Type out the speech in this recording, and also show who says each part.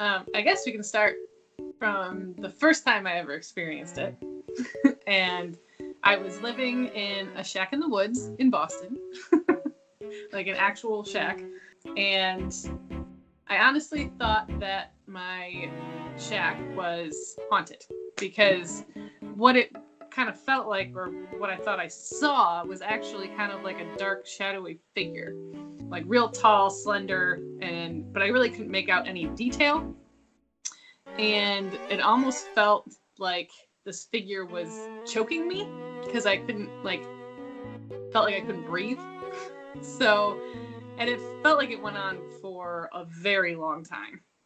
Speaker 1: Um, I guess we can start from the first time I ever experienced it. and I was living in a shack in the woods in Boston, like an actual shack. And I honestly thought that my shack was haunted because what it kind of felt like, or what I thought I saw, was actually kind of like a dark, shadowy figure, like real tall, slender, and but I really couldn't make out any detail. And it almost felt like this figure was choking me because I couldn't like felt like I couldn't breathe. So, and it felt like it went on for a very long time.